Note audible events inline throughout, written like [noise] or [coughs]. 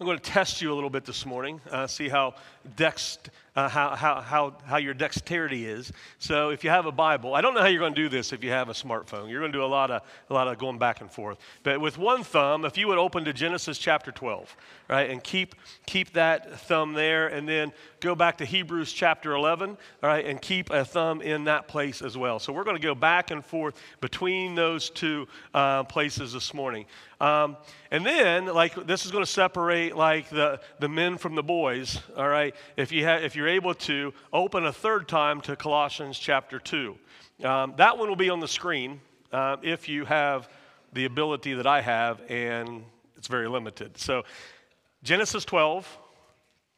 I'm going to test you a little bit this morning, uh, see how, dex, uh, how, how, how, how your dexterity is. So, if you have a Bible, I don't know how you're going to do this if you have a smartphone. You're going to do a lot, of, a lot of going back and forth. But with one thumb, if you would open to Genesis chapter 12, right, and keep, keep that thumb there, and then go back to Hebrews chapter 11, all right, and keep a thumb in that place as well. So, we're going to go back and forth between those two uh, places this morning. Um, and then, like, this is going to separate, like, the, the men from the boys, all right? If, you ha- if you're able to, open a third time to Colossians chapter 2. Um, that one will be on the screen uh, if you have the ability that I have, and it's very limited. So, Genesis 12,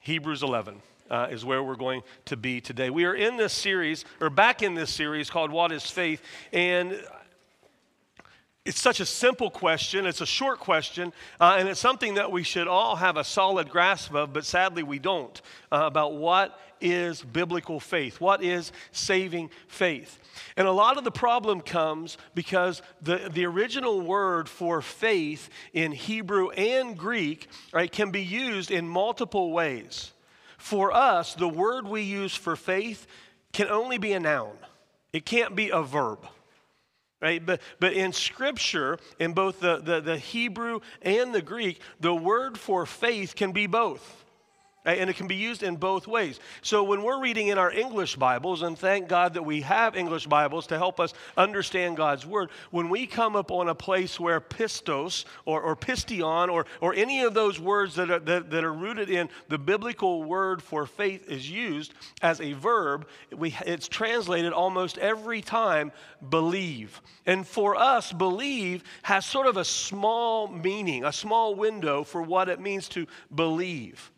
Hebrews 11. Uh, is where we're going to be today. We are in this series, or back in this series called What is Faith? And it's such a simple question, it's a short question, uh, and it's something that we should all have a solid grasp of, but sadly we don't, uh, about what is biblical faith, what is saving faith. And a lot of the problem comes because the, the original word for faith in Hebrew and Greek right, can be used in multiple ways. For us, the word we use for faith can only be a noun, it can't be a verb. Right? But, but in Scripture, in both the, the, the Hebrew and the Greek, the word for faith can be both. And it can be used in both ways. So when we're reading in our English Bibles, and thank God that we have English Bibles to help us understand God's Word, when we come up on a place where pistos or, or pistion or, or any of those words that are, that, that are rooted in the biblical word for faith is used as a verb, we, it's translated almost every time believe. And for us, believe has sort of a small meaning, a small window for what it means to believe.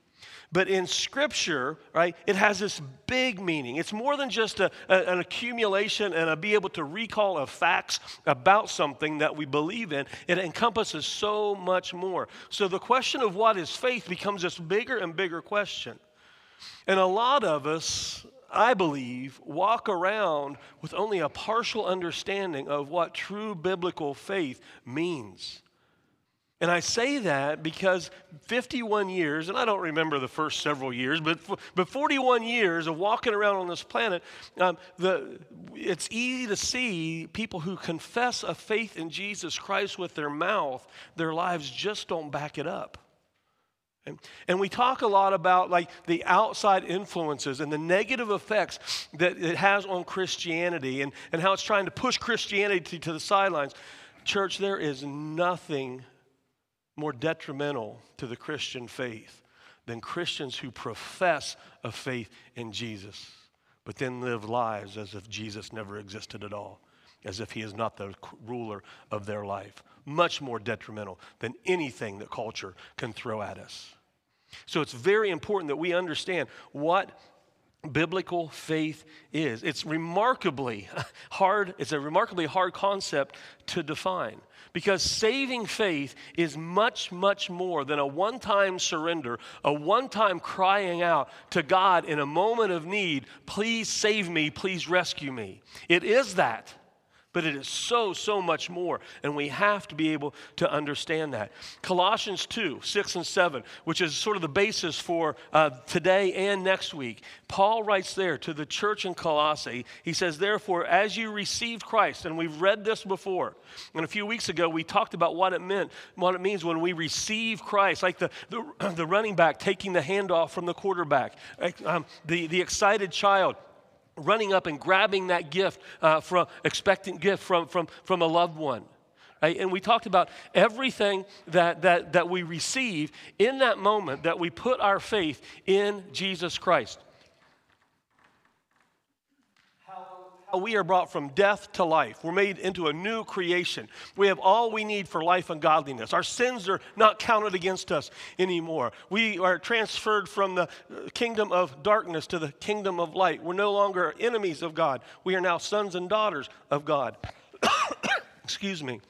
But in Scripture, right, it has this big meaning. It's more than just a, a, an accumulation and a be able to recall of facts about something that we believe in. It encompasses so much more. So the question of what is faith becomes this bigger and bigger question. And a lot of us, I believe, walk around with only a partial understanding of what true biblical faith means. And I say that because 51 years, and I don't remember the first several years, but, but 41 years of walking around on this planet, um, the, it's easy to see people who confess a faith in Jesus Christ with their mouth, their lives just don't back it up. And, and we talk a lot about like the outside influences and the negative effects that it has on Christianity and, and how it's trying to push Christianity to the sidelines. Church, there is nothing more detrimental to the Christian faith than Christians who profess a faith in Jesus, but then live lives as if Jesus never existed at all, as if he is not the ruler of their life. Much more detrimental than anything that culture can throw at us. So it's very important that we understand what biblical faith is. It's remarkably [laughs] hard, it's a remarkably hard concept to define. Because saving faith is much, much more than a one time surrender, a one time crying out to God in a moment of need, please save me, please rescue me. It is that but it is so, so much more. And we have to be able to understand that. Colossians 2 6 and 7, which is sort of the basis for uh, today and next week. Paul writes there to the church in Colossae, he says, Therefore, as you received Christ, and we've read this before, and a few weeks ago we talked about what it meant, what it means when we receive Christ, like the, the, [clears throat] the running back taking the handoff from the quarterback, um, the, the excited child running up and grabbing that gift uh, from expectant gift from, from, from a loved one right? and we talked about everything that, that, that we receive in that moment that we put our faith in jesus christ we are brought from death to life. We're made into a new creation. We have all we need for life and godliness. Our sins are not counted against us anymore. We are transferred from the uh, kingdom of darkness to the kingdom of light. We're no longer enemies of God. We are now sons and daughters of God. [coughs] Excuse me.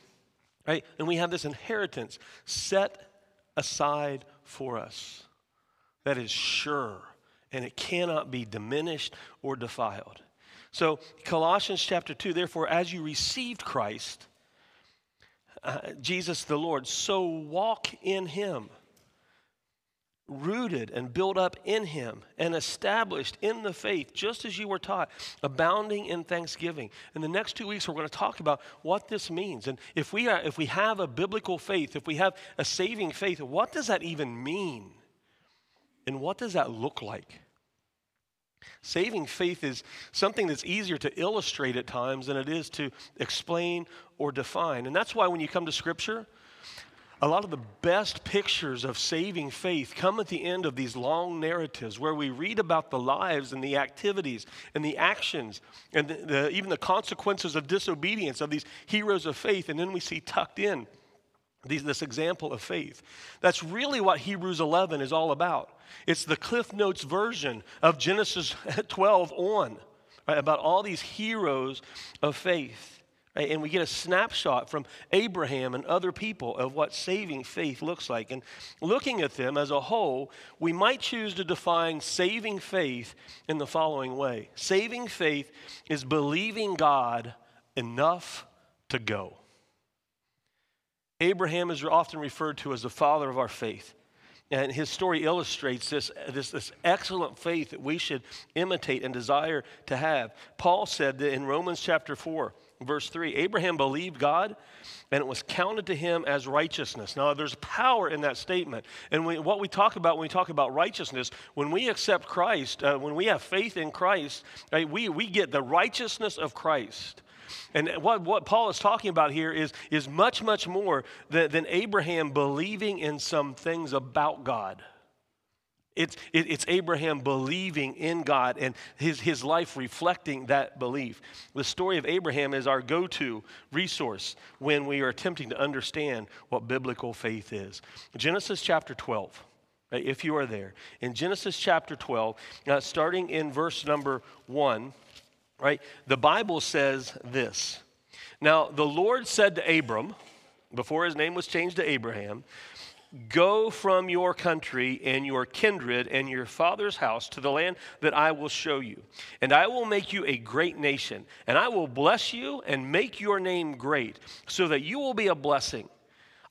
Right? And we have this inheritance set aside for us that is sure and it cannot be diminished or defiled. So, Colossians chapter 2, therefore, as you received Christ, uh, Jesus the Lord, so walk in him. rooted and built up in him and established in the faith, just as you were taught, abounding in thanksgiving. In the next two weeks, we're going to talk about what this means. And if we, are, if we have a biblical faith, if we have a saving faith, what does that even mean? And what does that look like? Saving faith is something that's easier to illustrate at times than it is to explain or define. And that's why when you come to Scripture, a lot of the best pictures of saving faith come at the end of these long narratives where we read about the lives and the activities and the actions and the, the, even the consequences of disobedience of these heroes of faith. And then we see tucked in these, this example of faith. That's really what Hebrews 11 is all about. It's the Cliff Notes version of Genesis [laughs] 12 on, right, about all these heroes of faith. And we get a snapshot from Abraham and other people of what saving faith looks like. And looking at them as a whole, we might choose to define saving faith in the following way Saving faith is believing God enough to go. Abraham is often referred to as the father of our faith. And his story illustrates this, this, this excellent faith that we should imitate and desire to have. Paul said that in Romans chapter 4, verse 3 Abraham believed God, and it was counted to him as righteousness. Now, there's power in that statement. And we, what we talk about when we talk about righteousness, when we accept Christ, uh, when we have faith in Christ, right, we, we get the righteousness of Christ. And what, what Paul is talking about here is, is much, much more than, than Abraham believing in some things about God. It's, it, it's Abraham believing in God and his, his life reflecting that belief. The story of Abraham is our go to resource when we are attempting to understand what biblical faith is. Genesis chapter 12. If you are there. In Genesis chapter 12, uh, starting in verse number 1, right, the Bible says this Now, the Lord said to Abram, before his name was changed to Abraham, Go from your country and your kindred and your father's house to the land that I will show you. And I will make you a great nation, and I will bless you and make your name great, so that you will be a blessing.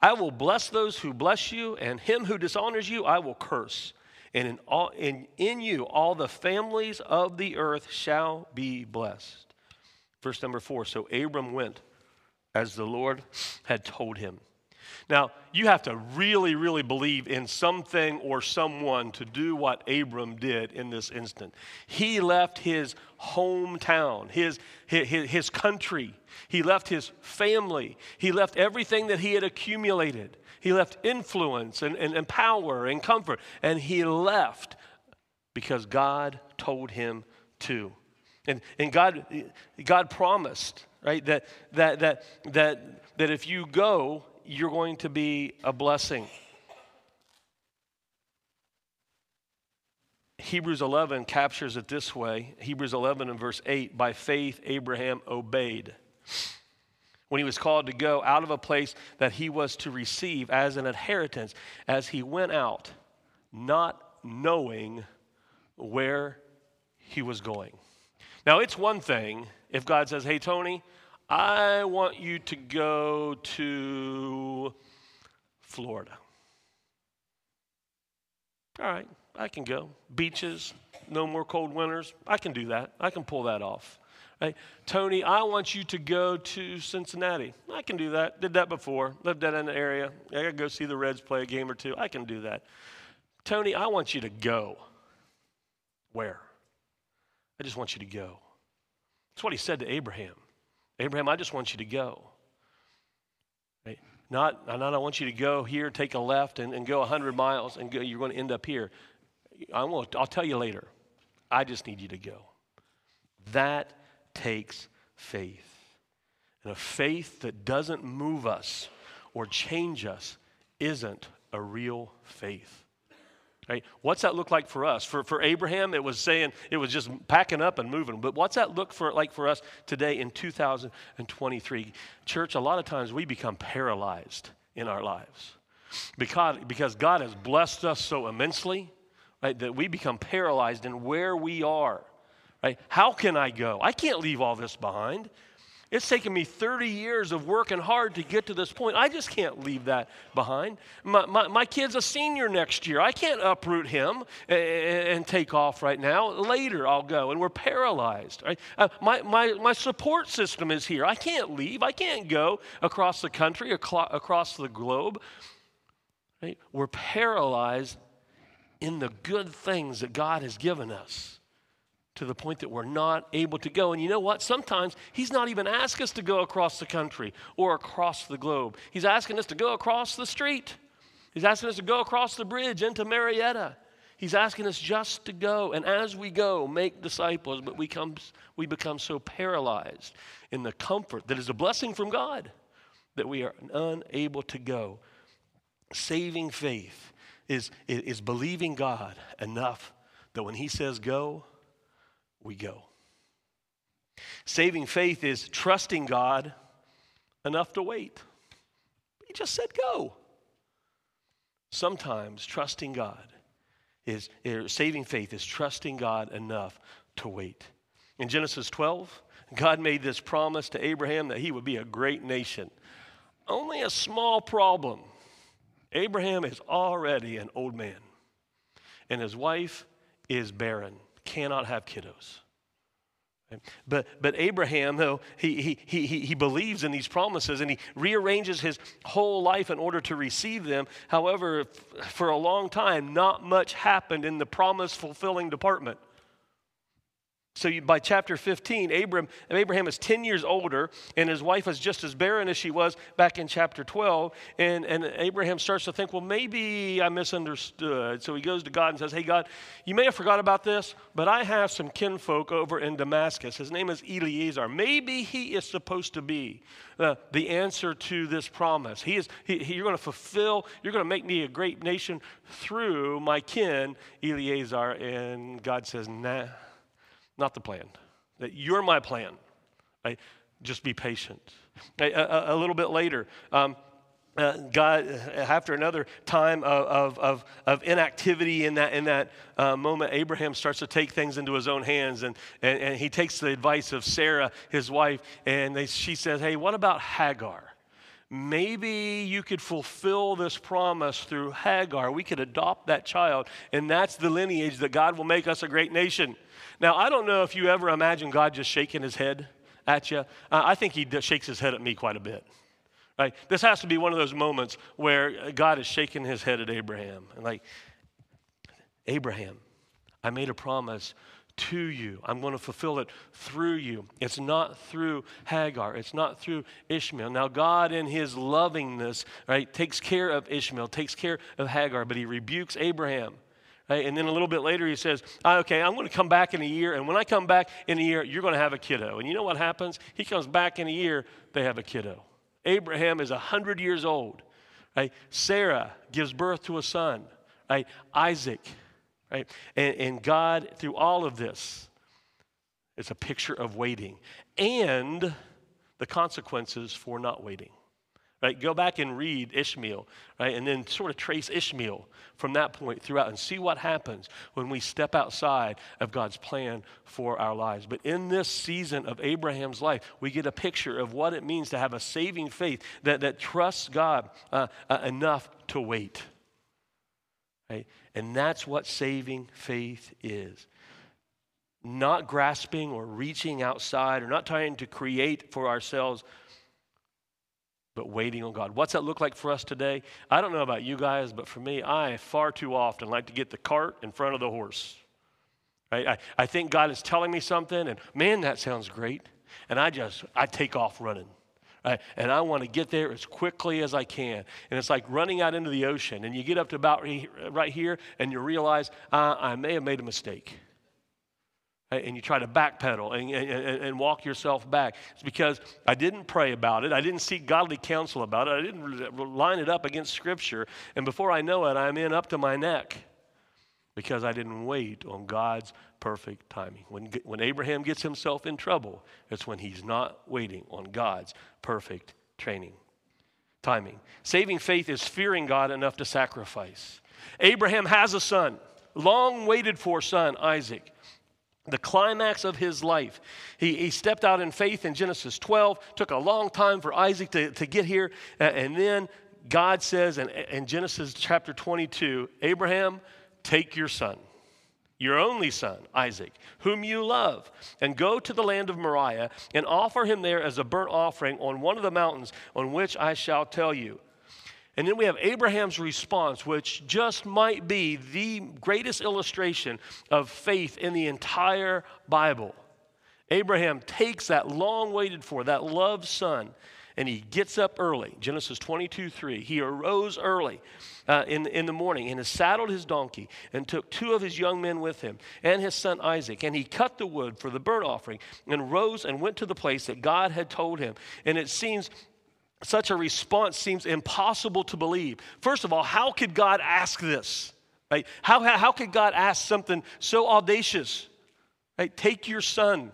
I will bless those who bless you, and him who dishonors you I will curse. And in, all, in, in you all the families of the earth shall be blessed. Verse number four So Abram went as the Lord had told him. Now, you have to really, really believe in something or someone to do what Abram did in this instant. He left his hometown, his, his, his country, he left his family, he left everything that he had accumulated. He left influence and, and, and power and comfort, and he left because God told him to. And, and God, God promised, right, that, that, that, that, that if you go, you're going to be a blessing. Hebrews 11 captures it this way Hebrews 11 and verse 8 by faith, Abraham obeyed. When he was called to go out of a place that he was to receive as an inheritance, as he went out, not knowing where he was going. Now, it's one thing if God says, Hey, Tony, I want you to go to Florida. All right, I can go. Beaches, no more cold winters. I can do that. I can pull that off. Tony, I want you to go to Cincinnati. I can do that. Did that before. Lived that in the area. I got to go see the Reds play a game or two. I can do that. Tony, I want you to go. Where? I just want you to go. That's what he said to Abraham. Abraham, I just want you to go. Right? Not, not I want you to go here, take a left, and, and go 100 miles, and go, you're going to end up here. I won't, I'll tell you later. I just need you to go. That takes faith. And a faith that doesn't move us or change us isn't a real faith. Right? What's that look like for us? For, for Abraham, it was saying, it was just packing up and moving. But what's that look for, like for us today in 2023? Church, a lot of times we become paralyzed in our lives because, because God has blessed us so immensely right, that we become paralyzed in where we are. Right? How can I go? I can't leave all this behind. It's taken me 30 years of working hard to get to this point. I just can't leave that behind. My, my, my kid's a senior next year. I can't uproot him and, and, take off right now. Later, I'll go. And we're paralyzed. Right? Uh, my, my, my support system is here. I can't leave. I can't go across the country, across the globe. Right? We're paralyzed in the good things that God has given us to the point that we're not able to go. And you know what? Sometimes He's not even asking us to go across the country or across the globe. He's asking us to go across the street. He's asking us to go across the bridge into Marietta. He's asking us just to go. And as we go, make disciples, but we, come, we become so paralyzed in the comfort that is a blessing from God that we are unable to go. Saving faith is, is believing God enough that when He says go, we go. Saving faith is trusting God enough to wait. He just said go. Sometimes trusting God is, er, saving faith is trusting God enough to wait. In Genesis 12, God made this promise to Abraham that he would be a great nation. Only a small problem. Abraham is already an old man, and his wife is barren cannot have kiddos. But, but Abraham, though, he, he, he, he believes in these promises and he rearranges his whole life in order to receive them. However, for a long time, not much happened in the promise fulfilling department. So you, by chapter 15, Abraham, is 10 years older, and his wife is just as barren as she was back in chapter 12. And, and Abraham starts to think, well, maybe I misunderstood. So he goes to God and says, Hey, God, you may have forgot about this, but I have some kinfolk over in Damascus. His name is Eliezer. Maybe he is supposed to be uh, the answer to this promise. He is, he, he, you're going to fulfill, you're going to make me a great nation through my kin, Eliezer. And God says, Nah not the plan. That you're my plan. Right? Just be patient. A little bit later, um, uh, God, after another time of, of, of, inactivity in that, in that uh, moment, Abraham starts to take things into his own hands. And, and, and he takes the advice of Sarah, his wife, and they, she says, Hey, what about Hagar? Maybe you could fulfill this promise through Hagar. We could adopt that child, and that's the lineage that God will make us a great nation. Now, I don't know if you ever imagine God just shaking his head at you. I think he shakes his head at me quite a bit. Right? This has to be one of those moments where God is shaking his head at Abraham. And like, Abraham, I made a promise to you. I'm going to fulfill it through you. It's not through Hagar. It's not through Ishmael. Now, God, in his lovingness, right, takes care of Ishmael, takes care of Hagar, but he rebukes Abraham. Right? And then a little bit later, he says, ah, Okay, I'm going to come back in a year. And when I come back in a year, you're going to have a kiddo. And you know what happens? He comes back in a year, they have a kiddo. Abraham is 100 years old. Right? Sarah gives birth to a son, right? Isaac. Right? And, and God, through all of this, it's a picture of waiting and the consequences for not waiting. Right? Go back and read Ishmael, right? And then sort of trace Ishmael from that point throughout and see what happens when we step outside of God's plan for our lives. But in this season of Abraham's life, we get a picture of what it means to have a saving faith that, that trusts God uh, uh, enough to wait. Right? And that's what saving faith is not grasping or reaching outside or not trying to create for ourselves but waiting on God. What's that look like for us today? I don't know about you guys, but for me, I far too often like to get the cart in front of the horse. Right? I, I think God is telling me something, and man, that sounds great. And I just, I take off running. Right? And I want to get there as quickly as I can. And it's like running out into the ocean, and you get up to about right here, and you realize, uh, I may have made a mistake and you try to backpedal and, and, and, walk yourself back. It's because I didn't pray about it. I didn't seek godly counsel about it. I didn't line it up against Scripture. And before I know it, I'm in up to my neck because I didn't wait on God's perfect timing. When, when Abraham gets himself in trouble, it's when he's not waiting on God's perfect training. Timing. Saving faith is fearing God enough to sacrifice. Abraham has a son, long waited for son, Isaac. the climax of his life. He, he stepped out in faith in Genesis 12, took a long time for Isaac to, to get here, and then God says in, in Genesis chapter 22 Abraham, take your son, your only son, Isaac, whom you love, and go to the land of Moriah and offer him there as a burnt offering on one of the mountains on which I shall tell you. And then we have Abraham's response, which just might be the greatest illustration of faith in the entire Bible. Abraham takes that long waited for, that loved son, and he gets up early. Genesis 22 3. He arose early uh, in, in the morning and has saddled his donkey and took two of his young men with him and his son Isaac. And he cut the wood for the burnt offering and rose and went to the place that God had told him. And it seems such a response seems impossible to believe. First of all, how could God ask this? Right? How, how, how could God ask something so audacious? Right? Take your son.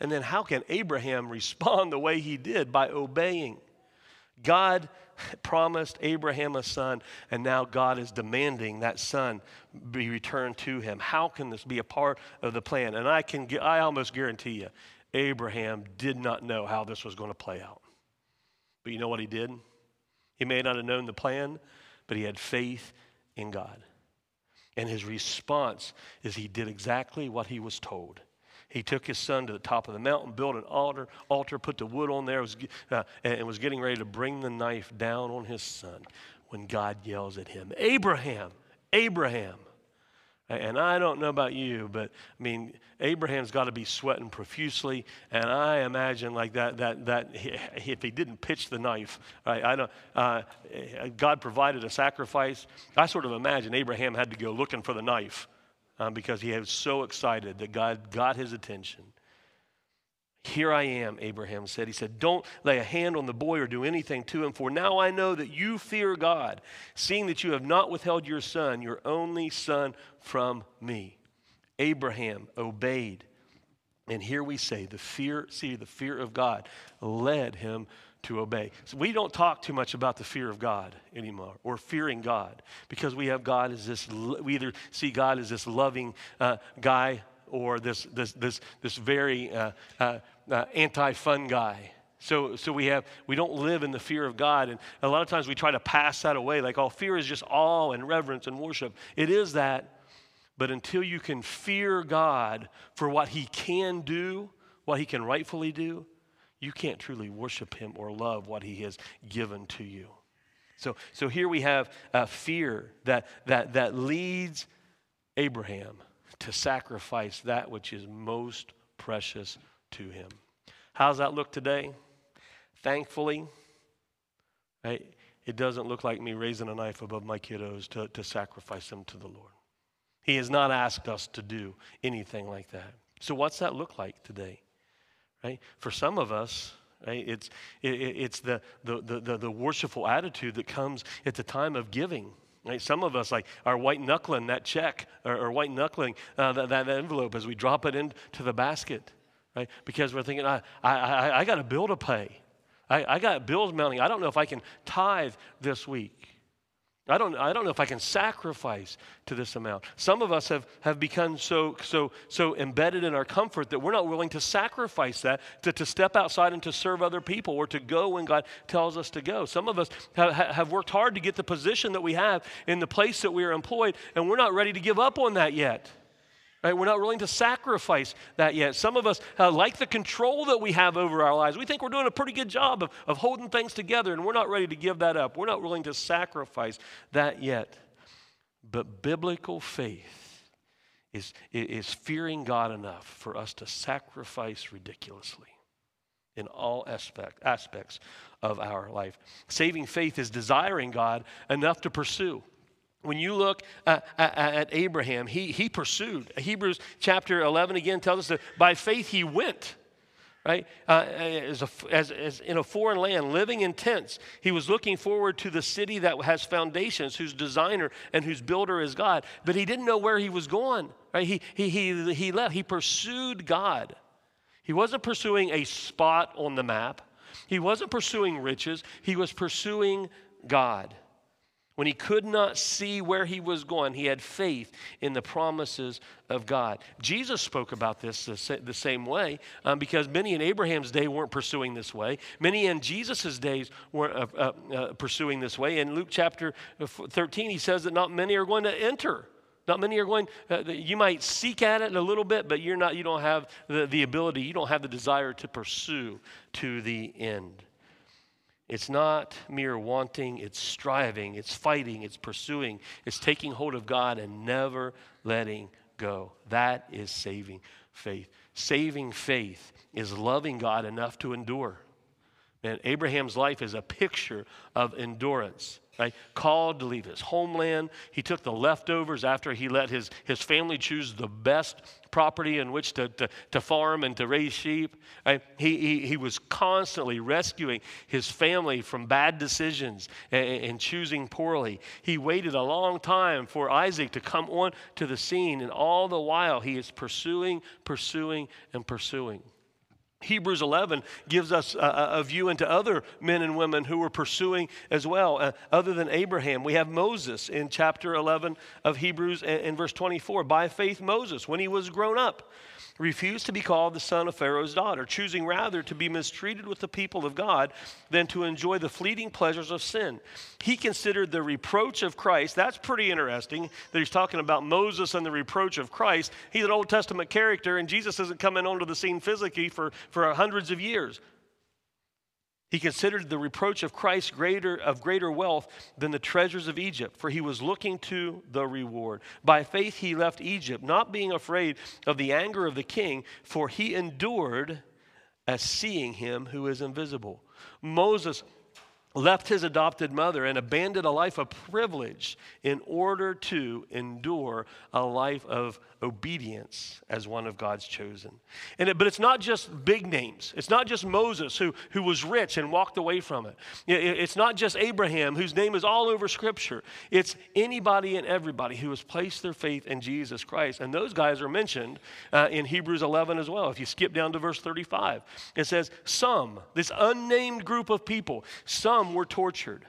And then how can Abraham [laughs] respond the way he did by obeying? God [laughs] promised Abraham a son, and now God is demanding that son be returned to him. How can this be a part of the plan? And I can I almost guarantee you, Abraham did not know how this was going to play out. But you know what he did? He may not have known the plan, but he had faith in God. And his response is he did exactly what he was told. He took his son to the top of the mountain, built an altar, altar put the wood on there, was, uh, and was getting ready to bring the knife down on his son when God yells at him Abraham, Abraham. And I don't know about you, but I mean, Abraham's got to be sweating profusely. And I imagine like that, that, that if he didn't pitch the knife, I know, uh, God provided a sacrifice. I sort of imagine Abraham had to go looking for the knife um, because he was so excited that God got his attention. Here I am, Abraham said. He said, Don't lay a hand on the boy or do anything to him, for now I know that you fear God, seeing that you have not withheld your son, your only son, from me. Abraham obeyed. And here we say, the fear, see, the fear of God led him to obey. So we don't talk too much about the fear of God anymore or fearing God because we have God as this, we either see God as this loving uh, guy or this, this, this, this very uh, uh, uh, anti-fun guy. So, so we have we don't live in the fear of God, and a lot of times we try to pass that away, like all oh, fear is just awe and reverence and worship. It is that, but until you can fear God for what He can do, what He can rightfully do, you can't truly worship Him or love what He has given to you. So, so here we have a fear that that that leads Abraham to sacrifice that which is most precious to him. How's that look today? Thankfully, right, it doesn't look like me raising a knife above my kiddos to, to sacrifice them to the Lord. He has not asked us to do anything like that. So, what's that look like today? Right? For some of us, right, it's, it, it's the, the, the, the worshipful attitude that comes at the time of giving. Right? Some of us like are white knuckling that check or, or white knuckling uh, that, that envelope as we drop it into the basket, right? Because we're thinking, I, I, I, I got a bill to pay. I, I got bills mounting. I don't know if I can tithe this week. I don't, I don't know if I can sacrifice to this amount. Some of us have, have become so, so, so embedded in our comfort that we're not willing to sacrifice that, to, to step outside and to serve other people or to go when God tells us to go. Some of us have, have worked hard to get the position that we have in the place that we are employed, and we're not ready to give up on that yet. Right? We're not willing to sacrifice that yet. Some of us uh, like the control that we have over our lives. We think we're doing a pretty good job of, of holding things together, and we're not ready to give that up. We're not willing to sacrifice that yet. But biblical faith is, is fearing God enough for us to sacrifice ridiculously in all aspect, aspects of our life. Saving faith is desiring God enough to pursue. When you look at, at, at, Abraham, he, he pursued. Hebrews chapter 11 again tells us that by faith he went, right? Uh, as, a, as, as in a foreign land, living in tents. He was looking forward to the city that has foundations, whose designer and whose builder is God. But he didn't know where he was going, right? He, he, he, he left. He pursued God. He wasn't pursuing a spot on the map, he wasn't pursuing riches, he was pursuing God. When he could not see where he was going, he had faith in the promises of God. Jesus spoke about this the same way um, because many in Abraham's day weren't pursuing this way. Many in Jesus' days weren't uh, uh, uh, pursuing this way. In Luke chapter 13, he says that not many are going to enter. Not many are going, uh, you might seek at it a little bit, but you're not, you don't have the, the ability, you don't have the desire to pursue to the end. It's not mere wanting, it's striving, it's fighting, it's pursuing, it's taking hold of God and never letting go. That is saving faith. Saving faith is loving God enough to endure. And Abraham's life is a picture of endurance right? Called to leave his homeland. He took the leftovers after he let his, his family choose the best property in which to, to, to farm and to raise sheep. Right? He, he, he was constantly rescuing his family from bad decisions and, and choosing poorly. He waited a long time for Isaac to come on to the scene, and all the while he is pursuing, pursuing, and pursuing. Hebrews 11 gives us a, a, view into other men and women who were pursuing as well, uh, other than Abraham. We have Moses in chapter 11 of Hebrews and verse 24. By faith, Moses, when he was grown up, refused to be called the son of Pharaoh's daughter, choosing rather to be mistreated with the people of God than to enjoy the fleeting pleasures of sin. He considered the reproach of Christ, that's pretty interesting that he's talking about Moses and the reproach of Christ. He's an Old Testament character, and Jesus isn't coming onto the scene physically for, for hundreds of years. He considered the reproach of Christ greater of greater wealth than the treasures of Egypt, for he was looking to the reward. By faith he left Egypt, not being afraid of the anger of the king, for he endured as seeing him who is invisible. Moses left his adopted mother and abandoned a life of privilege in order to endure a life of obedience as one of God's chosen. And it, but it's not just big names. It's not just Moses who, who was rich and walked away from it. it. It's not just Abraham whose name is all over Scripture. It's anybody and everybody who has placed their faith in Jesus Christ. And those guys are mentioned uh, in Hebrews 11 as well. If you skip down to verse 35, it says, Some, this unnamed group of people, some were tortured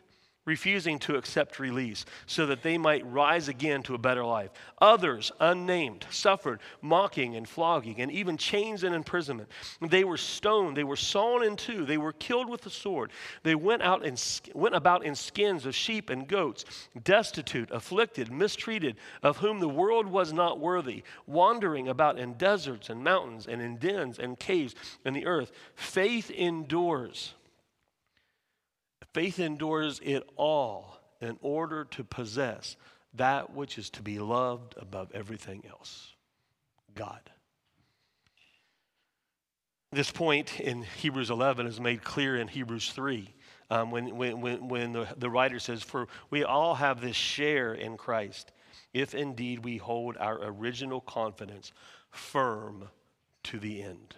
refusing to accept release so that they might rise again to a better life. Others, unnamed, suffered mocking and flogging and even chains and imprisonment. They were stoned, they were sawn in two, they were killed with the sword. They went out and went about in skins of sheep and goats, destitute, afflicted, mistreated, of whom the world was not worthy, wandering about in deserts and mountains and in dens and caves in the earth. Faith endures. Faith endures it all in order to possess that which is to be loved above everything else God. This point in Hebrews 11 is made clear in Hebrews 3 um, when, when, when, when the, the writer says, For we all have this share in Christ, if indeed we hold our original confidence firm to the end.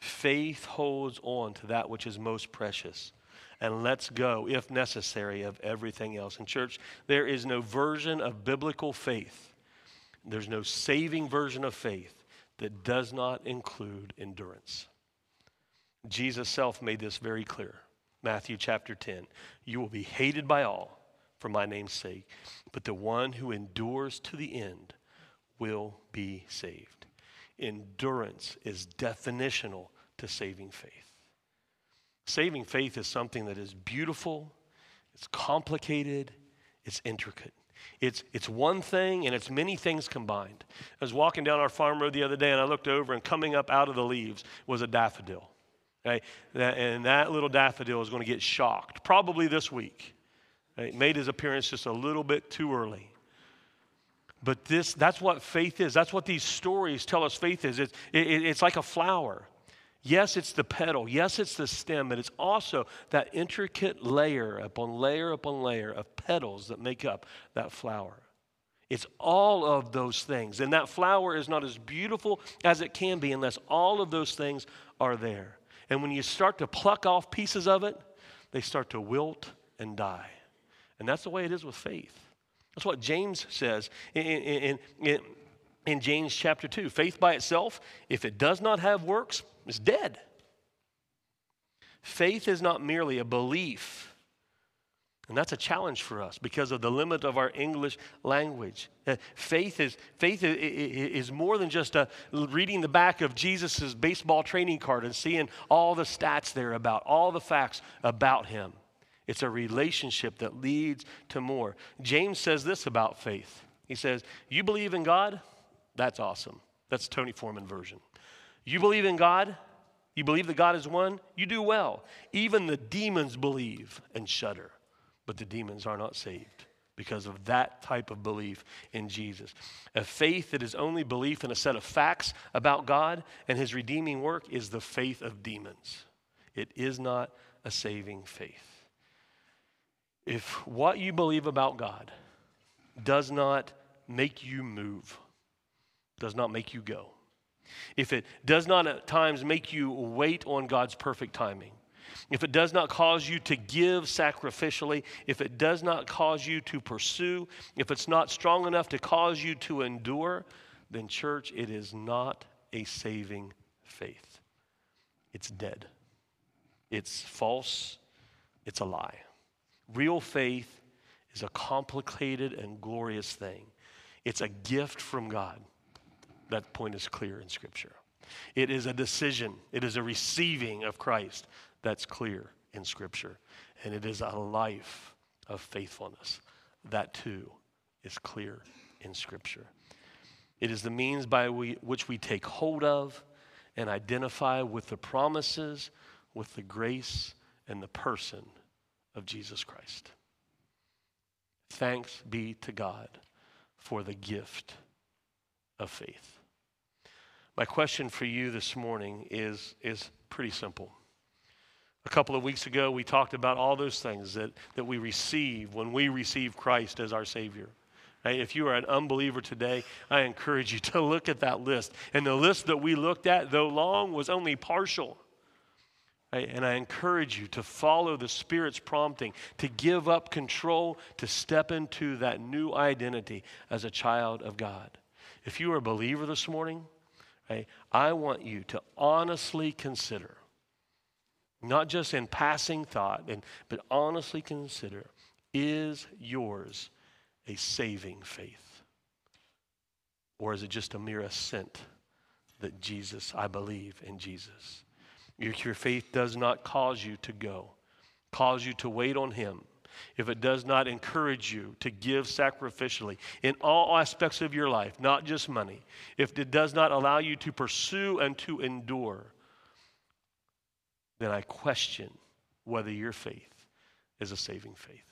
Faith holds on to that which is most precious and let's go, if necessary, of everything else. In church, there is no version of biblical faith, there's no saving version of faith that does not include endurance. Jesus self made this very clear. Matthew chapter 10. You will be hated by all for my name's sake, but the one who endures to the end will be saved. Endurance is definitional to saving faith. Saving faith is something that is beautiful, it's complicated, it's intricate. It's, it's one thing and it's many things combined. I was walking down our farm road the other day and I looked over and coming up out of the leaves was a daffodil. Right? And that little daffodil is going to get shocked, probably this week. Right? Made his appearance just a little bit too early. But this, that's what faith is. That's what these stories tell us faith is. It's, it, it's like a flower. Yes, it's the petal. Yes, it's the stem, but it's also that intricate layer upon layer upon layer of petals that make up that flower. It's all of those things. And that flower is not as beautiful as it can be unless all of those things are there. And when you start to pluck off pieces of it, they start to wilt and die. And that's the way it is with faith. That's what James says in, in, in, in James chapter 2. Faith by itself, if it does not have works, is dead. Faith is not merely a belief And that's a challenge for us because of the limit of our English language. Uh, faith is, faith is more than just a, reading the back of Jesus' baseball training card and seeing all the stats there about, all the facts about him. It's a relationship that leads to more. James says this about faith. He says, You believe in God? That's awesome. That's Tony Foreman version. You believe in God? You believe that God is one? You do well. Even the demons believe and shudder but the demons are not saved because of that type of belief in Jesus. A faith that is only belief in a set of facts about God and his redeeming work is the faith of demons. It is not a saving faith. If what you believe about God does not make you move, does not make you go, if it does not at times make you wait on God's perfect timing, if it does not cause you to give sacrificially, if it does not cause you to pursue, if it's not strong enough to cause you to endure, then, church, it is not a saving faith. It's dead, it's false, it's a lie. Real faith is a complicated and glorious thing, it's a gift from God. That point is clear in Scripture. It is a decision, it is a receiving of Christ that's clear in Scripture. And it is a life of faithfulness. That too is clear in Scripture. It is the means by we, which we take hold of and identify with the promises, with the grace, and the person of Jesus Christ. Thanks be to God for the gift of faith. My question for you this morning is, is pretty simple. A couple of weeks ago, we talked about all those things that, that we receive when we receive Christ as our Savior. If you are an unbeliever today, I encourage you [laughs] to look at that list. And the list that we looked at, though long, was only partial. And I encourage you to follow the Spirit's prompting, to give up control, to step into that new identity as a child of God. If you are a believer this morning, I want you to honestly consider not just in passing thought, and, but honestly consider is yours a saving faith? Or is it just a mere assent that Jesus, I believe in Jesus? If your faith does not cause you to go, cause you to wait on Him, if it does not encourage you to give sacrificially in all aspects of your life, not just money, if it does not allow you to pursue and to endure, then I question whether your faith is a saving faith.